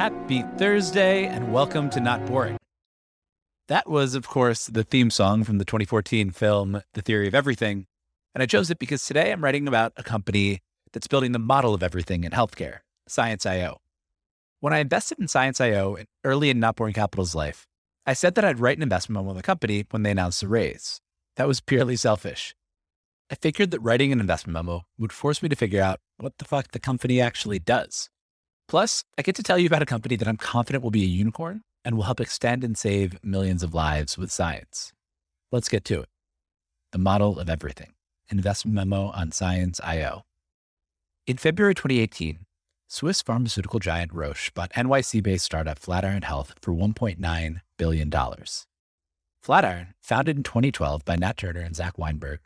Happy Thursday and welcome to Not Boring. That was, of course, the theme song from the 2014 film The Theory of Everything. And I chose it because today I'm writing about a company that's building the model of everything in healthcare, ScienceIO. When I invested in ScienceIO early in Not Boring Capital's life, I said that I'd write an investment memo on the company when they announced a raise. That was purely selfish. I figured that writing an investment memo would force me to figure out what the fuck the company actually does. Plus, I get to tell you about a company that I'm confident will be a unicorn and will help extend and save millions of lives with science. Let's get to it. The model of everything. Investment memo on ScienceIO. In February 2018, Swiss pharmaceutical giant Roche bought NYC based startup Flatiron Health for $1.9 billion. Flatiron, founded in 2012 by Nat Turner and Zach Weinberg,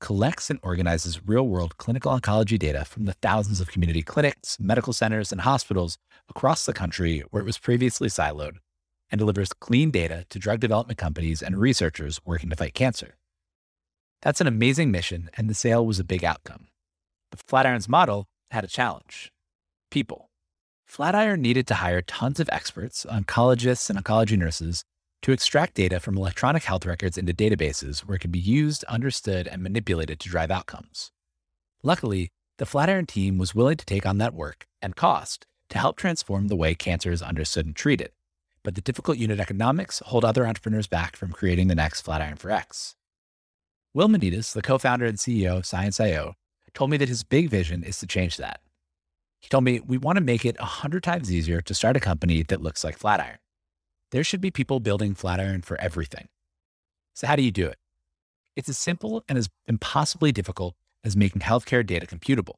collects and organizes real world clinical oncology data from the thousands of community clinics, medical centers, and hospitals across the country where it was previously siloed, and delivers clean data to drug development companies and researchers working to fight cancer. That's an amazing mission, and the sale was a big outcome. But Flatiron's model had a challenge people. Flatiron needed to hire tons of experts, oncologists, and oncology nurses to extract data from electronic health records into databases where it can be used, understood, and manipulated to drive outcomes. Luckily, the Flatiron team was willing to take on that work and cost to help transform the way cancer is understood and treated. But the difficult unit economics hold other entrepreneurs back from creating the next Flatiron for X. Will Manidis, the co founder and CEO of ScienceIO, told me that his big vision is to change that. He told me, We want to make it 100 times easier to start a company that looks like Flatiron there should be people building Flatiron for everything. So, how do you do it? It's as simple and as impossibly difficult as making healthcare data computable.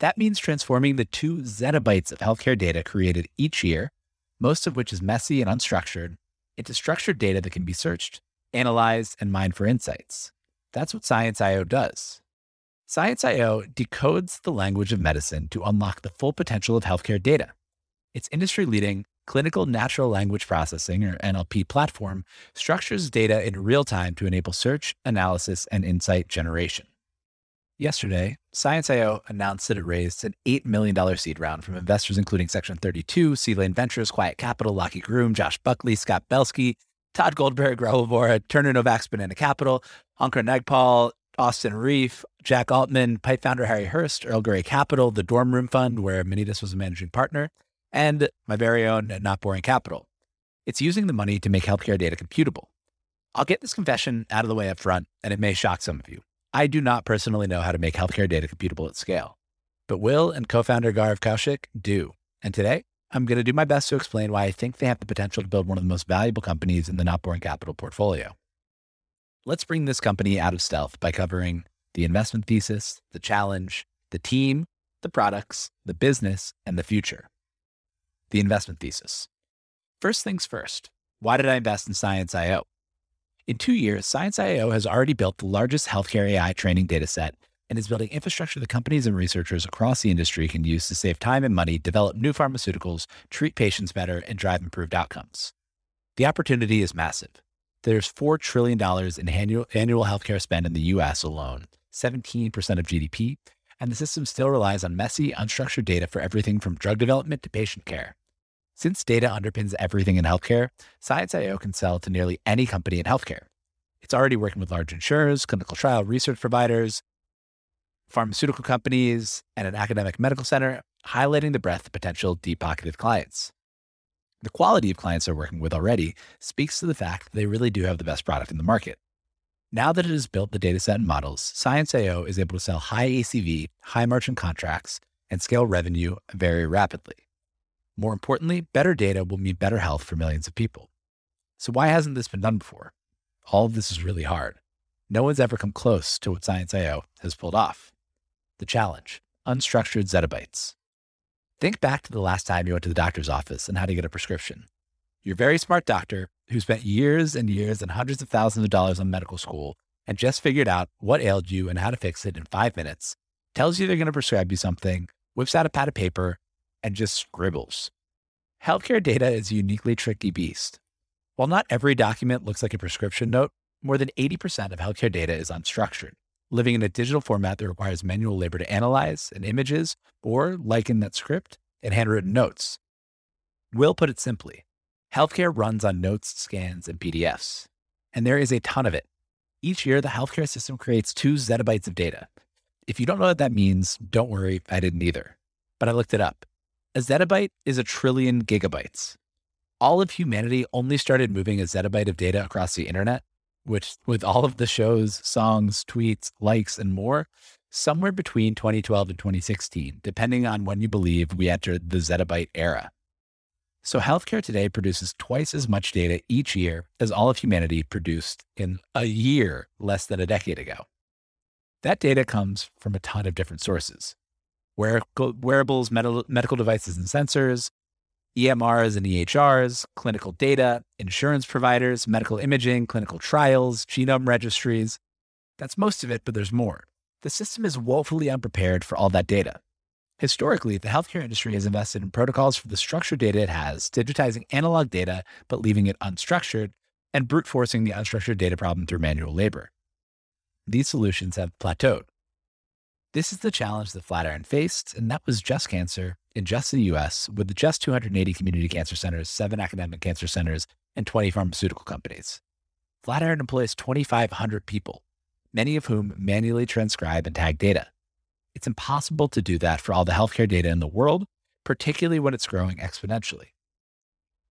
That means transforming the two zettabytes of healthcare data created each year, most of which is messy and unstructured, into structured data that can be searched, analyzed, and mined for insights. That's what ScienceIO does. ScienceIO decodes the language of medicine to unlock the full potential of healthcare data. It's industry leading, Clinical Natural Language Processing, or NLP platform, structures data in real time to enable search, analysis, and insight generation. Yesterday, ScienceIO announced that it raised an $8 million seed round from investors including Section 32, Sea Lane Ventures, Quiet Capital, Lachy Groom, Josh Buckley, Scott Belsky, Todd Goldberg, Rahul Vohra, Turner Novak's Banana Capital, Ankur Nagpal, Austin Rief, Jack Altman, Pipe founder Harry Hurst, Earl Grey Capital, the Dorm Room Fund, where Manidis was a managing partner, and my very own Not Boring Capital. It's using the money to make healthcare data computable. I'll get this confession out of the way up front, and it may shock some of you. I do not personally know how to make healthcare data computable at scale, but Will and co founder Gaurav Kaushik do. And today, I'm going to do my best to explain why I think they have the potential to build one of the most valuable companies in the Not Boring Capital portfolio. Let's bring this company out of stealth by covering the investment thesis, the challenge, the team, the products, the business, and the future the investment thesis. First things first, why did I invest in ScienceIO? In two years, ScienceIO has already built the largest healthcare AI training dataset and is building infrastructure that companies and researchers across the industry can use to save time and money, develop new pharmaceuticals, treat patients better, and drive improved outcomes. The opportunity is massive. There's $4 trillion in annual, annual healthcare spend in the US alone, 17% of GDP, and the system still relies on messy, unstructured data for everything from drug development to patient care. Since data underpins everything in healthcare, ScienceIO can sell to nearly any company in healthcare. It's already working with large insurers, clinical trial research providers, pharmaceutical companies, and an academic medical center, highlighting the breadth of potential deep pocketed clients. The quality of clients they're working with already speaks to the fact that they really do have the best product in the market. Now that it has built the dataset and models, ScienceIO is able to sell high ACV, high margin contracts and scale revenue very rapidly. More importantly, better data will mean better health for millions of people. So, why hasn't this been done before? All of this is really hard. No one's ever come close to what ScienceIO has pulled off. The challenge unstructured zettabytes. Think back to the last time you went to the doctor's office and had to get a prescription. Your very smart doctor who spent years and years and hundreds of thousands of dollars on medical school and just figured out what ailed you and how to fix it in five minutes, tells you they're going to prescribe you something, whips out a pad of paper, and just scribbles. Healthcare data is a uniquely tricky beast. While not every document looks like a prescription note, more than 80% of healthcare data is unstructured, living in a digital format that requires manual labor to analyze and images, or, like in that script, in handwritten notes. Will put it simply healthcare runs on notes, scans, and PDFs, and there is a ton of it. Each year, the healthcare system creates two zettabytes of data. If you don't know what that means, don't worry, I didn't either. But I looked it up. A zettabyte is a trillion gigabytes. All of humanity only started moving a zettabyte of data across the internet, which, with all of the shows, songs, tweets, likes, and more, somewhere between 2012 and 2016, depending on when you believe we entered the zettabyte era. So, healthcare today produces twice as much data each year as all of humanity produced in a year less than a decade ago. That data comes from a ton of different sources wearables, medical devices and sensors, EMRs and EHRs, clinical data, insurance providers, medical imaging, clinical trials, genome registries. That's most of it, but there's more. The system is woefully unprepared for all that data. Historically, the healthcare industry has invested in protocols for the structured data it has, digitizing analog data but leaving it unstructured, and brute forcing the unstructured data problem through manual labor. These solutions have plateaued. This is the challenge that Flatiron faced, and that was just cancer in just the US, with just 280 community cancer centers, seven academic cancer centers, and 20 pharmaceutical companies. Flatiron employs 2,500 people, many of whom manually transcribe and tag data. It's impossible to do that for all the healthcare data in the world, particularly when it's growing exponentially.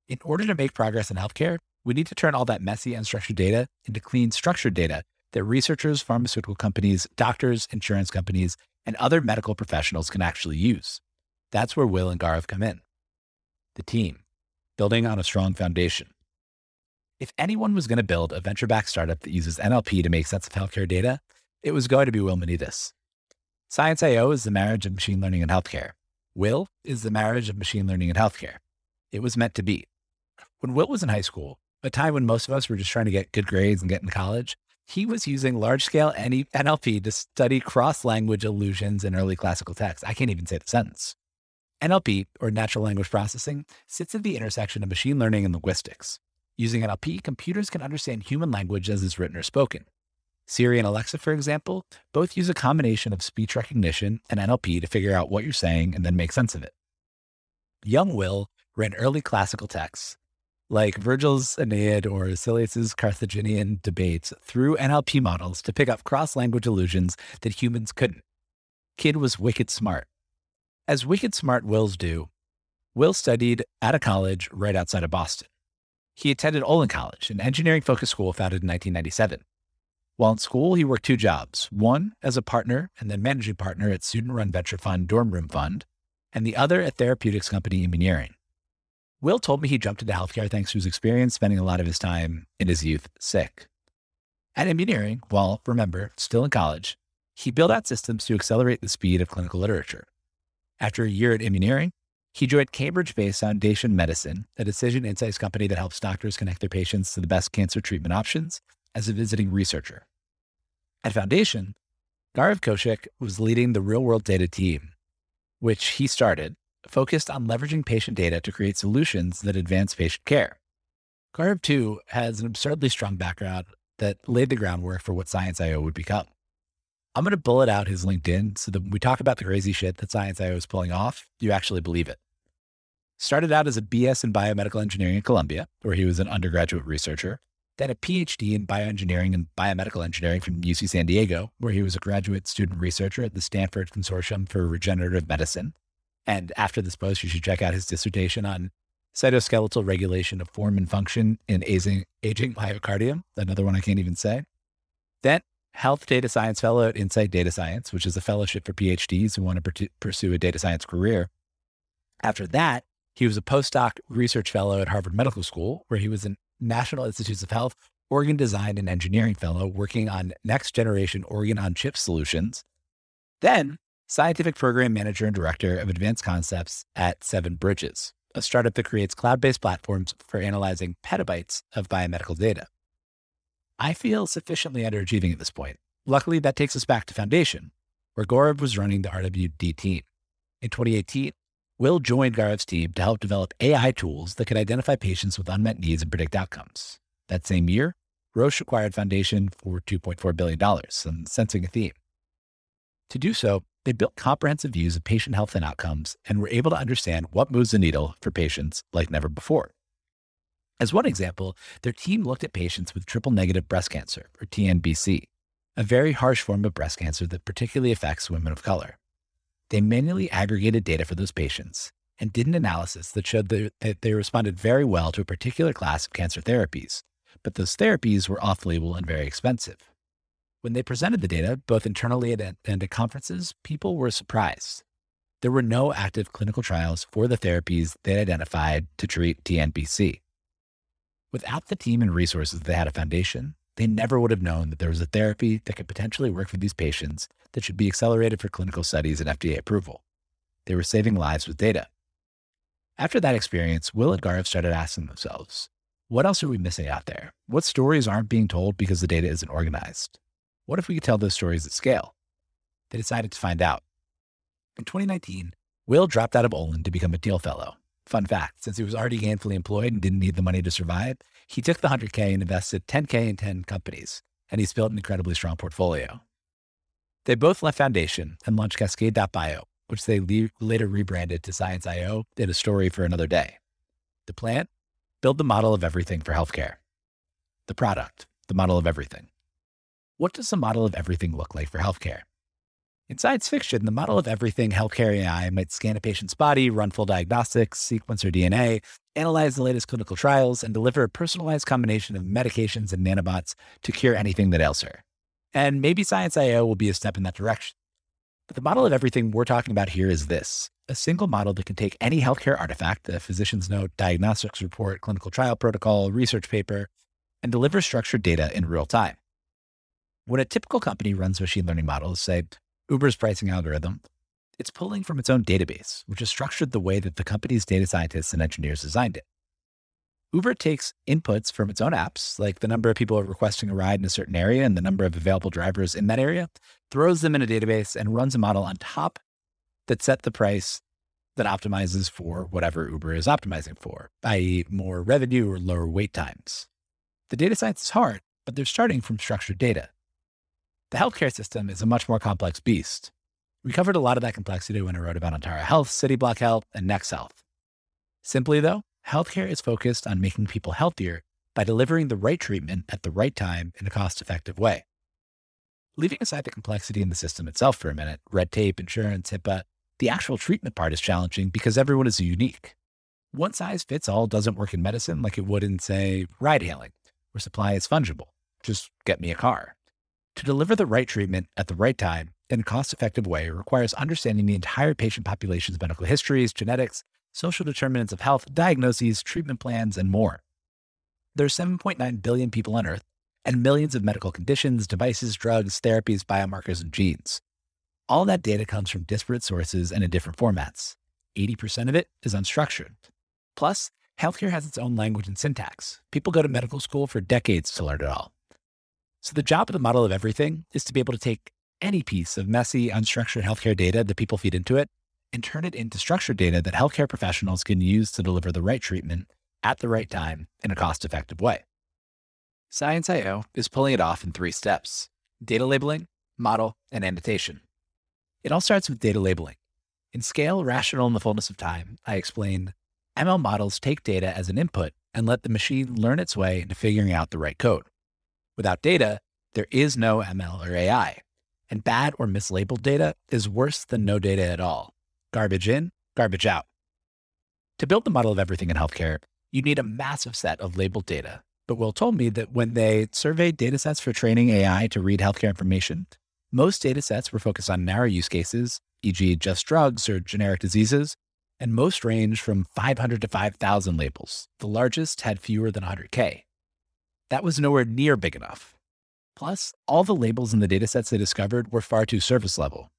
In order to make progress in healthcare, we need to turn all that messy, unstructured data into clean, structured data that researchers, pharmaceutical companies, doctors, insurance companies, and other medical professionals can actually use. That's where Will and Gaurav come in. The team, building on a strong foundation. If anyone was going to build a venture backed startup that uses NLP to make sense of healthcare data, it was going to be Will Manidis. Science.io is the marriage of machine learning and healthcare. Will is the marriage of machine learning and healthcare. It was meant to be. When Will was in high school, a time when most of us were just trying to get good grades and get into college, he was using large scale NLP to study cross language illusions in early classical texts. I can't even say the sentence. NLP, or natural language processing, sits at the intersection of machine learning and linguistics. Using NLP, computers can understand human language as it's written or spoken. Siri and Alexa, for example, both use a combination of speech recognition and NLP to figure out what you're saying and then make sense of it. Young Will ran early classical texts, like Virgil's Aeneid or Silius's Carthaginian debates through NLP models to pick up cross language illusions that humans couldn't. Kid was wicked smart. As wicked smart Wills do, Will studied at a college right outside of Boston. He attended Olin College, an engineering focused school founded in 1997. While in school, he worked two jobs one as a partner and then managing partner at student run venture fund Dorm Room Fund, and the other at therapeutics company Immuneering. Will told me he jumped into healthcare thanks to his experience spending a lot of his time in his youth sick. At Immuneering, while, remember, still in college, he built out systems to accelerate the speed of clinical literature. After a year at Immuneering, he joined Cambridge based Foundation Medicine, a decision insights company that helps doctors connect their patients to the best cancer treatment options, as a visiting researcher. At Foundation, Gaurav Kaushik was leading the real world data team, which he started focused on leveraging patient data to create solutions that advance patient care. Gaurav, too, has an absurdly strong background that laid the groundwork for what Science.io would become. I'm going to bullet out his LinkedIn so that when we talk about the crazy shit that Science.io is pulling off, you actually believe it. Started out as a BS in biomedical engineering at Columbia, where he was an undergraduate researcher, then a PhD in bioengineering and biomedical engineering from UC San Diego, where he was a graduate student researcher at the Sanford Consortium for Regenerative Medicine, and after this post, you should check out his dissertation on cytoskeletal regulation of form and function in aging, aging myocardium, another one I can't even say. Then, Health Data Science Fellow at Insight Data Science, which is a fellowship for PhDs who want to pursue a data science career. After that, he was a postdoc research fellow at Harvard Medical School, where he was a National Institutes of Health organ design and engineering fellow working on next generation organ on chip solutions. Then scientific program manager and director of advanced concepts at Seven Bridges, a startup that creates cloud based platforms for analyzing petabytes of biomedical data. I feel sufficiently underachieving at this point. Luckily, that takes us back to Foundation, where Gaurav was running the RWD team. In 2018, Will joined Gaurav's team to help develop AI tools that could identify patients with unmet needs and predict outcomes. That same year, Roche acquired Foundation for $2.4 billion, and sensing a theme. To do so, They built comprehensive views of patient health and outcomes and were able to understand what moves the needle for patients like never before. As one example, their team looked at patients with triple negative breast cancer, or TNBC, a very harsh form of breast cancer that particularly affects women of color. They manually aggregated data for those patients and did an analysis that showed that they responded very well to a particular class of cancer therapies, but those therapies were off label and very expensive. When they presented the data, both internally and at conferences, people were surprised. There were no active clinical trials for the therapies they identified to treat TNBC. Without the team and resources they had a foundation, they never would have known that there was a therapy that could potentially work for these patients that should be accelerated for clinical studies and FDA approval. They were saving lives with data. After that experience, Will and Gaurav started asking themselves, what else are we missing out there? What stories aren't being told because the data isn't organized? What if we could tell those stories at scale? They decided to find out. In 2019, Will dropped out of Olin to become a Thiel Fellow. Fun fact since he was already gainfully employed and didn't need the money to survive, he took the 100K and invested 10K in 10 companies, and he's built an incredibly strong portfolio. They both left Foundation and launched Cascade.bio, which they le- later rebranded to Science.io in a story for another day. The plan? Build the model of everything for healthcare. The product, the model of everything. What does the model of everything look like for healthcare? In science fiction, the model of everything healthcare AI might scan a patient's body, run full diagnostics, sequence their DNA, analyze the latest clinical trials, and deliver a personalized combination of medications and nanobots to cure anything that ails her. And maybe Science.io will be a step in that direction. But the model of everything we're talking about here is this a single model that can take any healthcare artifact, a physician's note, diagnostics report, clinical trial protocol, research paper, and deliver structured data in real time. When a typical company runs machine learning models, say Uber's pricing algorithm, it's pulling from its own database, which is structured the way that the company's data scientists and engineers designed it. Uber takes inputs from its own apps, like the number of people requesting a ride in a certain area and the number of available drivers in that area, throws them in a database, and runs a model on top that set the price that optimizes for whatever Uber is optimizing for, i.e., more revenue or lower wait times. The data science is hard, but they're starting from structured data. The healthcare system is a much more complex beast. We covered a lot of that complexity when I wrote about Antara Health, Cityblock Health, and NexHealth. Simply though, healthcare is focused on making people healthier by delivering the right treatment at the right time in a cost effective way. Leaving aside the complexity in the system itself for a minute, red tape, insurance, HIPAA, the actual treatment part is challenging because everyone is unique. One size fits all doesn't work in medicine like it would in, say, ride hailing, where supply is fungible. Just get me a car. To deliver the right treatment at the right time in a cost effective way requires understanding the entire patient population's medical histories, genetics, social determinants of health, diagnoses, treatment plans, and more. There are 7.9 billion people on Earth and millions of medical conditions, devices, drugs, therapies, biomarkers, and genes. All that data comes from disparate sources and in different formats. 80% of it is unstructured. Plus, healthcare has its own language and syntax. People go to medical school for decades to learn it all. So the job of the model of everything is to be able to take any piece of messy, unstructured healthcare data that people feed into it and turn it into structured data that healthcare professionals can use to deliver the right treatment at the right time in a cost effective way. Science.io is pulling it off in three steps data labeling, model, and annotation. It all starts with data labeling. In Scale, Rational, in the Fullness of Time, I explain ML models take data as an input and let the machine learn its way into figuring out the right code. Without data, there is no ML or AI. And bad or mislabeled data is worse than no data at all. Garbage in, garbage out. To build the model of everything in healthcare, you need a massive set of labeled data. But Will told me that when they surveyed datasets for training AI to read healthcare information, most datasets were focused on narrow use cases, e.g., just drugs or generic diseases, and most range from 500 to 5,000 labels. The largest had fewer than 100K. That was nowhere near big enough. Plus, all the labels in the datasets they discovered were far too surface level.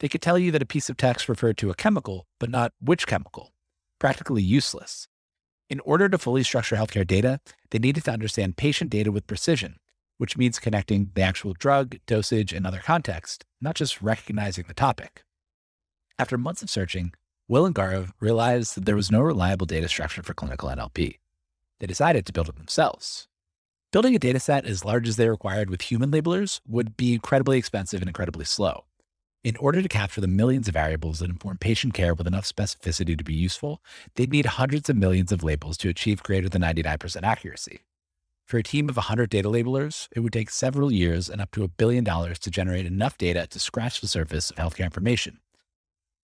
They could tell you that a piece of text referred to a chemical, but not which chemical. Practically useless. In order to fully structure healthcare data, they needed to understand patient data with precision, which means connecting the actual drug, dosage, and other context, not just recognizing the topic. After months of searching, Will and Gaurav realized that there was no reliable data structure for clinical NLP. They decided to build it themselves, Building a dataset as large as they required with human labelers would be incredibly expensive and incredibly slow. In order to capture the millions of variables that inform patient care with enough specificity to be useful, they'd need hundreds of millions of labels to achieve greater than 99% accuracy. For a team of 100 data labelers, it would take several years and up to a billion dollars to generate enough data to scratch the surface of healthcare information.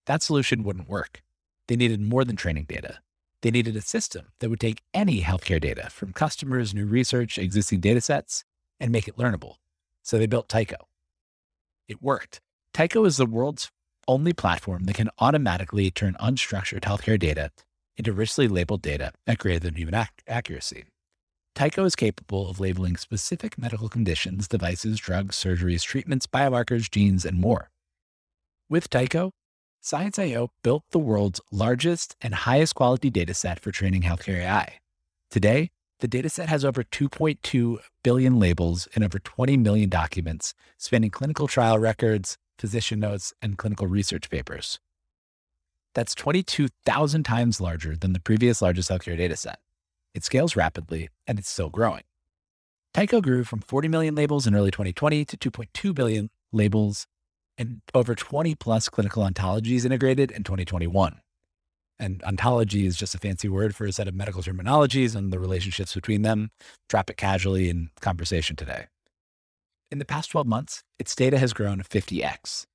That solution wouldn't work. They needed more than training data. They needed a system that would take any healthcare data from customers, new research, existing data sets, and make it learnable. So they built Tycho. It worked. Tycho is the world's only platform that can automatically turn unstructured healthcare data into richly labeled data at greater than human ac- accuracy. Tycho is capable of labeling specific medical conditions, devices, drugs, surgeries, treatments, biomarkers, genes, and more. With Tycho, Science.io built the world's largest and highest quality dataset for training healthcare AI. Today, the dataset has over 2.2 billion labels and over 20 million documents, spanning clinical trial records, physician notes, and clinical research papers. That's 22,000 times larger than the previous largest healthcare dataset. It scales rapidly, and it's still growing. Tycho grew from 40 million labels in early 2020 to 2.2 billion labels and over 20 plus clinical ontologies integrated in 2021. And ontology is just a fancy word for a set of medical terminologies and the relationships between them. Drop it casually in conversation today. In the past 12 months, its data has grown 50x.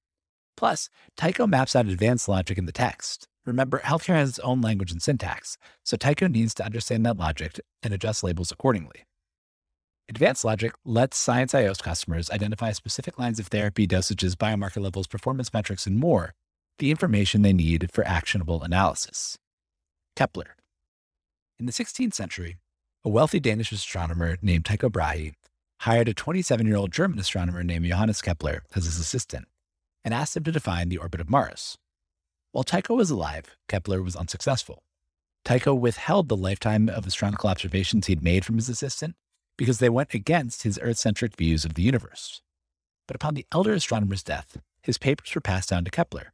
Plus, Tycho maps out advanced logic in the text. Remember, healthcare has its own language and syntax, so Tycho needs to understand that logic and adjust labels accordingly. Advanced logic lets Science.io's customers identify specific lines of therapy, dosages, biomarker levels, performance metrics, and more, the information they need for actionable analysis. Kepler. In the 16th century, a wealthy Danish astronomer named Tycho Brahe hired a 27 year old German astronomer named Johannes Kepler as his assistant and asked him to define the orbit of Mars. While Tycho was alive, Kepler was unsuccessful. Tycho withheld the lifetime of astronomical observations he'd made from his assistant because they went against his Earth centric views of the universe. But upon the elder astronomer's death, his papers were passed down to Kepler.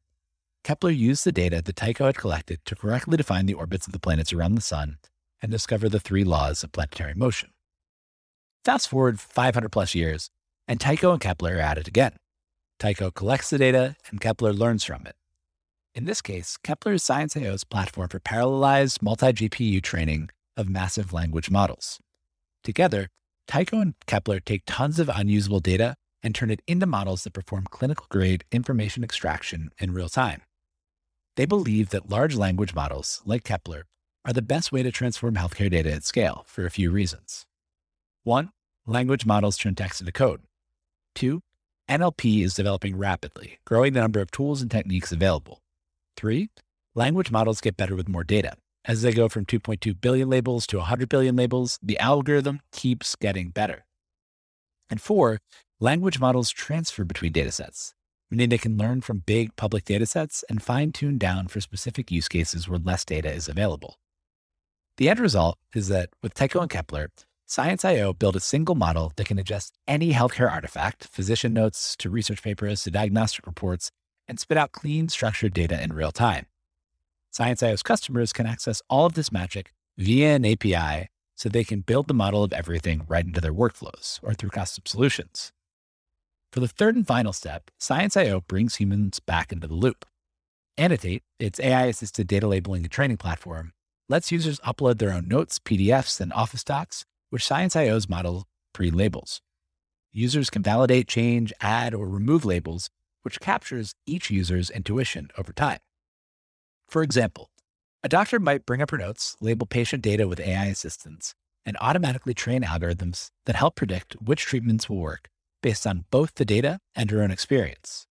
Kepler used the data that Tycho had collected to correctly define the orbits of the planets around the Sun and discover the three laws of planetary motion. Fast forward 500 plus years, and Tycho and Kepler are at it again. Tycho collects the data, and Kepler learns from it. In this case, Kepler is Science.io's platform for parallelized multi GPU training of massive language models. Together, Tycho and Kepler take tons of unusable data and turn it into models that perform clinical grade information extraction in real time. They believe that large language models, like Kepler, are the best way to transform healthcare data at scale for a few reasons. One, language models turn text into code. Two, NLP is developing rapidly, growing the number of tools and techniques available. Three, language models get better with more data. As they go from 2.2 billion labels to 100 billion labels, the algorithm keeps getting better. And four, language models transfer between datasets, meaning they can learn from big public datasets and fine tune down for specific use cases where less data is available. The end result is that with Tycho and Kepler, Science.io built a single model that can adjust any healthcare artifact, physician notes to research papers to diagnostic reports, and spit out clean, structured data in real time. Science.io's customers can access all of this magic via an API so they can build the model of everything right into their workflows or through custom solutions. For the third and final step, Science.io brings humans back into the loop. Annotate, its AI assisted data labeling and training platform, lets users upload their own notes, PDFs, and Office docs, which Science.io's model pre labels. Users can validate, change, add, or remove labels, which captures each user's intuition over time. For example, a doctor might bring up her notes, label patient data with AI assistance, and automatically train algorithms that help predict which treatments will work based on both the data and her own experience.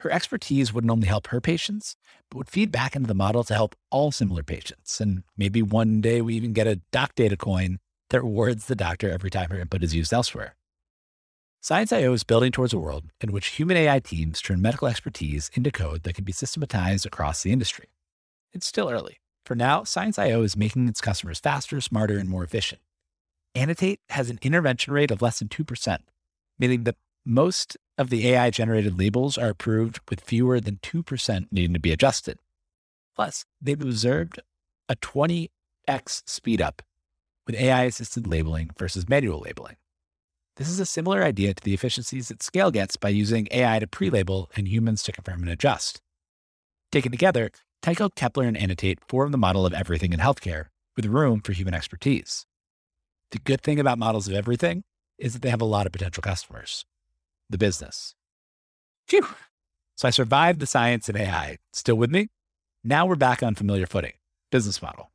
Her expertise wouldn't only help her patients, but would feed back into the model to help all similar patients. And maybe one day we even get a doc data coin that rewards the doctor every time her input is used elsewhere. Science.io is building towards a world in which human AI teams turn medical expertise into code that can be systematized across the industry. It's still early. For now, Science.io is making its customers faster, smarter, and more efficient. Annotate has an intervention rate of less than 2%, meaning that most of the AI generated labels are approved with fewer than 2% needing to be adjusted. Plus, they've observed a 20x speed up with AI assisted labeling versus manual labeling. This is a similar idea to the efficiencies that scale gets by using AI to pre label and humans to confirm and adjust. Taken together, Tycho, Kepler, and Annotate form the model of everything in healthcare, with room for human expertise. The good thing about models of everything is that they have a lot of potential customers the business. Phew. So I survived the science and AI. Still with me? Now we're back on familiar footing business model.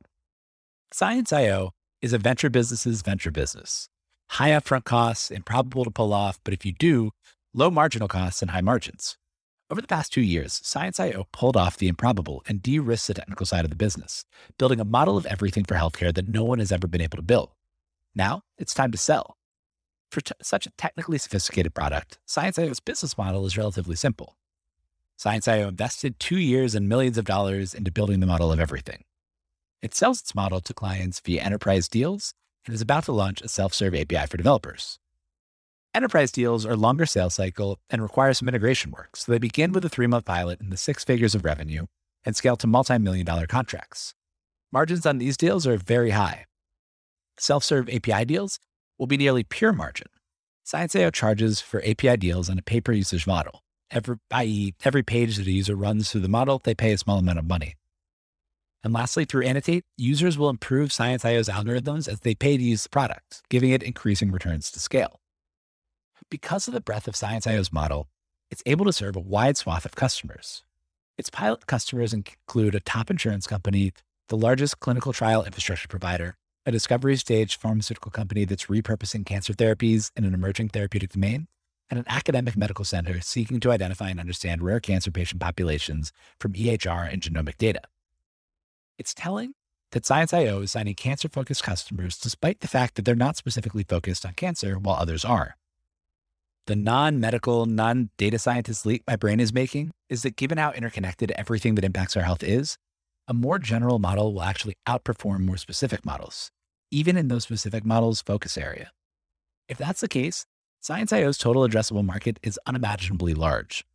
Science IO is a venture business's venture business. High upfront costs, improbable to pull off, but if you do, low marginal costs and high margins. Over the past two years, Science.io pulled off the improbable and de risked the technical side of the business, building a model of everything for healthcare that no one has ever been able to build. Now it's time to sell. For t- such a technically sophisticated product, Science.io's business model is relatively simple. Science.io invested two years and millions of dollars into building the model of everything. It sells its model to clients via enterprise deals and is about to launch a self serve API for developers. Enterprise deals are longer sales cycle and require some integration work, so they begin with a three month pilot and the six figures of revenue and scale to multi million dollar contracts. Margins on these deals are very high. Self serve API deals will be nearly pure margin. Science.io charges for API deals on a pay per usage model. Every, i.e., every page that a user runs through the model, they pay a small amount of money. And lastly, through Annotate, users will improve Science.io's algorithms as they pay to use the product, giving it increasing returns to scale. Because of the breadth of Science.io's model, it's able to serve a wide swath of customers. Its pilot customers include a top insurance company, the largest clinical trial infrastructure provider, a discovery stage pharmaceutical company that's repurposing cancer therapies in an emerging therapeutic domain, and an academic medical center seeking to identify and understand rare cancer patient populations from EHR and genomic data. It's telling that Science.io is signing cancer focused customers despite the fact that they're not specifically focused on cancer while others are. The non medical, non data scientist leap my brain is making is that given how interconnected everything that impacts our health is, a more general model will actually outperform more specific models, even in those specific models' focus area. If that's the case, Science.io's total addressable market is unimaginably large.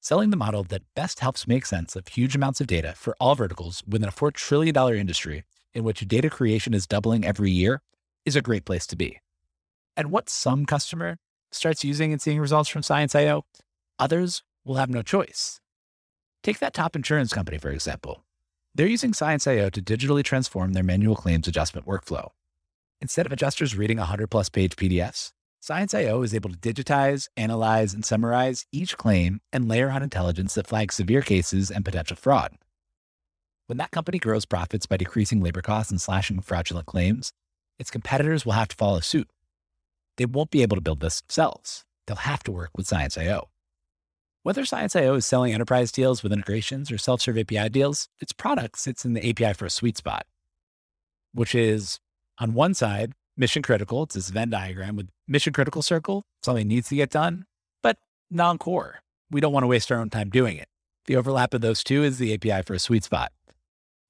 Selling the model that best helps make sense of huge amounts of data for all verticals within a $4 trillion industry in which data creation is doubling every year is a great place to be. And what some customer starts using and seeing results from Science.io, others will have no choice. Take that top insurance company, for example. They're using Science.io to digitally transform their manual claims adjustment workflow. Instead of adjusters reading 100 plus page PDFs, Science.io is able to digitize, analyze, and summarize each claim and layer on intelligence that flags severe cases and potential fraud. When that company grows profits by decreasing labor costs and slashing fraudulent claims, its competitors will have to follow suit. They won't be able to build this themselves. They'll have to work with Science.io. Whether Science.io is selling enterprise deals with integrations or self serve API deals, its product sits in the API for a sweet spot, which is on one side, mission critical. It's this Venn diagram with mission critical circle, something needs to get done, but non core. We don't want to waste our own time doing it. The overlap of those two is the API for a sweet spot.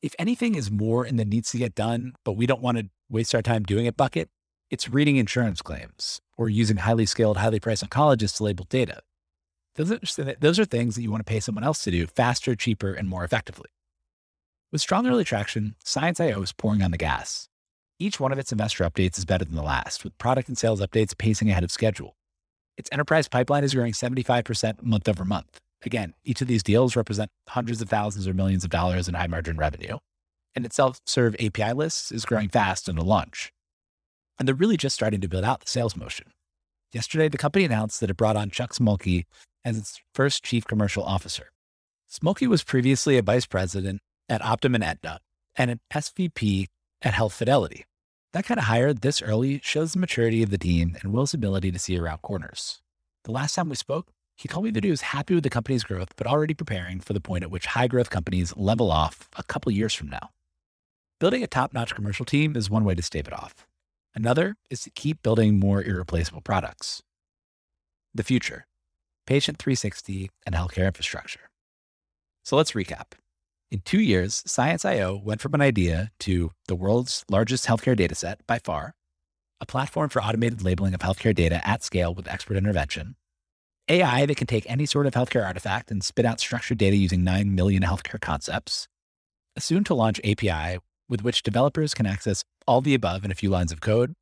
If anything is more in the needs to get done, but we don't want to waste our time doing it bucket, it's reading insurance claims or using highly skilled, highly priced oncologists to label data. Those are, things that you want to pay someone else to do faster, cheaper, and more effectively. With strong early traction, Science.io is pouring on the gas. Each one of its investor updates is better than the last, with product and sales updates pacing ahead of schedule. Its enterprise pipeline is growing 75% month over month. Again, each of these deals represent hundreds of thousands or millions of dollars in high margin revenue. And its self serve API lists is growing fast into launch. And they're really just starting to build out the sales motion. Yesterday, the company announced that it brought on Chuck Smolke as its first chief commercial officer. Smolke was previously a vice president at Optum and Aetna and an SVP at Health Fidelity. That kind of hire this early shows the maturity of the team and Will's ability to see around corners. The last time we spoke, he told me that he was happy with the company's growth, but already preparing for the point at which high growth companies level off a couple years from now. Building a top notch commercial team is one way to stave it off. Another is to keep building more irreplaceable products. The future Patient 360 and healthcare infrastructure. So let's recap. In two years, Science.io went from an idea to the world's largest healthcare dataset by far, a platform for automated labeling of healthcare data at scale with expert intervention, AI that can take any sort of healthcare artifact and spit out structured data using 9 million healthcare concepts, soon to launch API with which developers can access all the above in a few lines of code,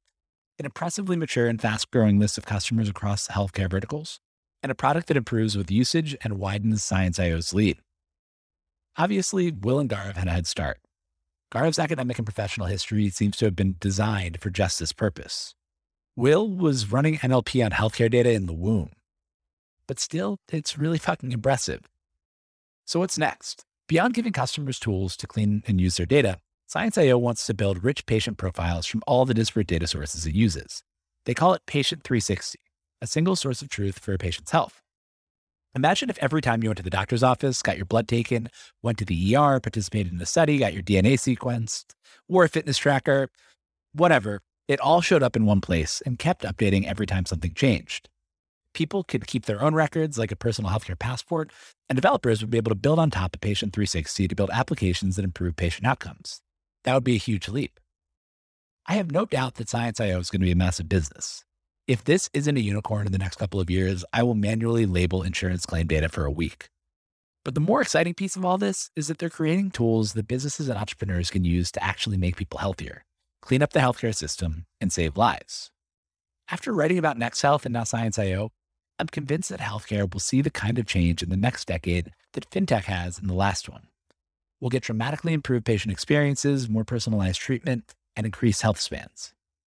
an impressively mature and fast growing list of customers across healthcare verticals, and a product that improves with usage and widens ScienceIO's lead. Obviously, Will and Gaurav had a head start. Gaurav's academic and professional history seems to have been designed for just this purpose. Will was running NLP on healthcare data in the womb. But still, it's really fucking impressive. So, what's next? Beyond giving customers tools to clean and use their data, ScienceIO wants to build rich patient profiles from all the disparate data sources it uses. They call it Patient 360, a single source of truth for a patient's health. Imagine if every time you went to the doctor's office, got your blood taken, went to the ER, participated in a study, got your DNA sequenced, wore a fitness tracker, whatever, it all showed up in one place and kept updating every time something changed. People could keep their own records like a personal healthcare passport, and developers would be able to build on top of Patient 360 to build applications that improve patient outcomes. That would be a huge leap. I have no doubt that ScienceIO is going to be a massive business. If this isn't a unicorn in the next couple of years, I will manually label insurance claim data for a week. But the more exciting piece of all this is that they're creating tools that businesses and entrepreneurs can use to actually make people healthier, clean up the healthcare system, and save lives. After writing about NexHealth and now ScienceIO, I'm convinced that healthcare will see the kind of change in the next decade that fintech has in the last one. We'll get dramatically improved patient experiences, more personalized treatment, and increased health spans.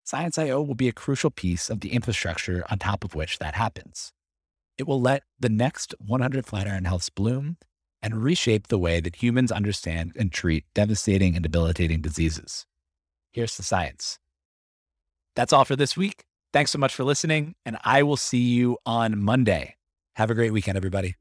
ScienceIO will be a crucial piece of the infrastructure on top of which that happens. It will let the next 100 Flatiron Healths bloom and reshape the way that humans understand and treat devastating and debilitating diseases. Here's the science. That's all for this week. Thanks so much for listening, and I will see you on Monday. Have a great weekend, everybody.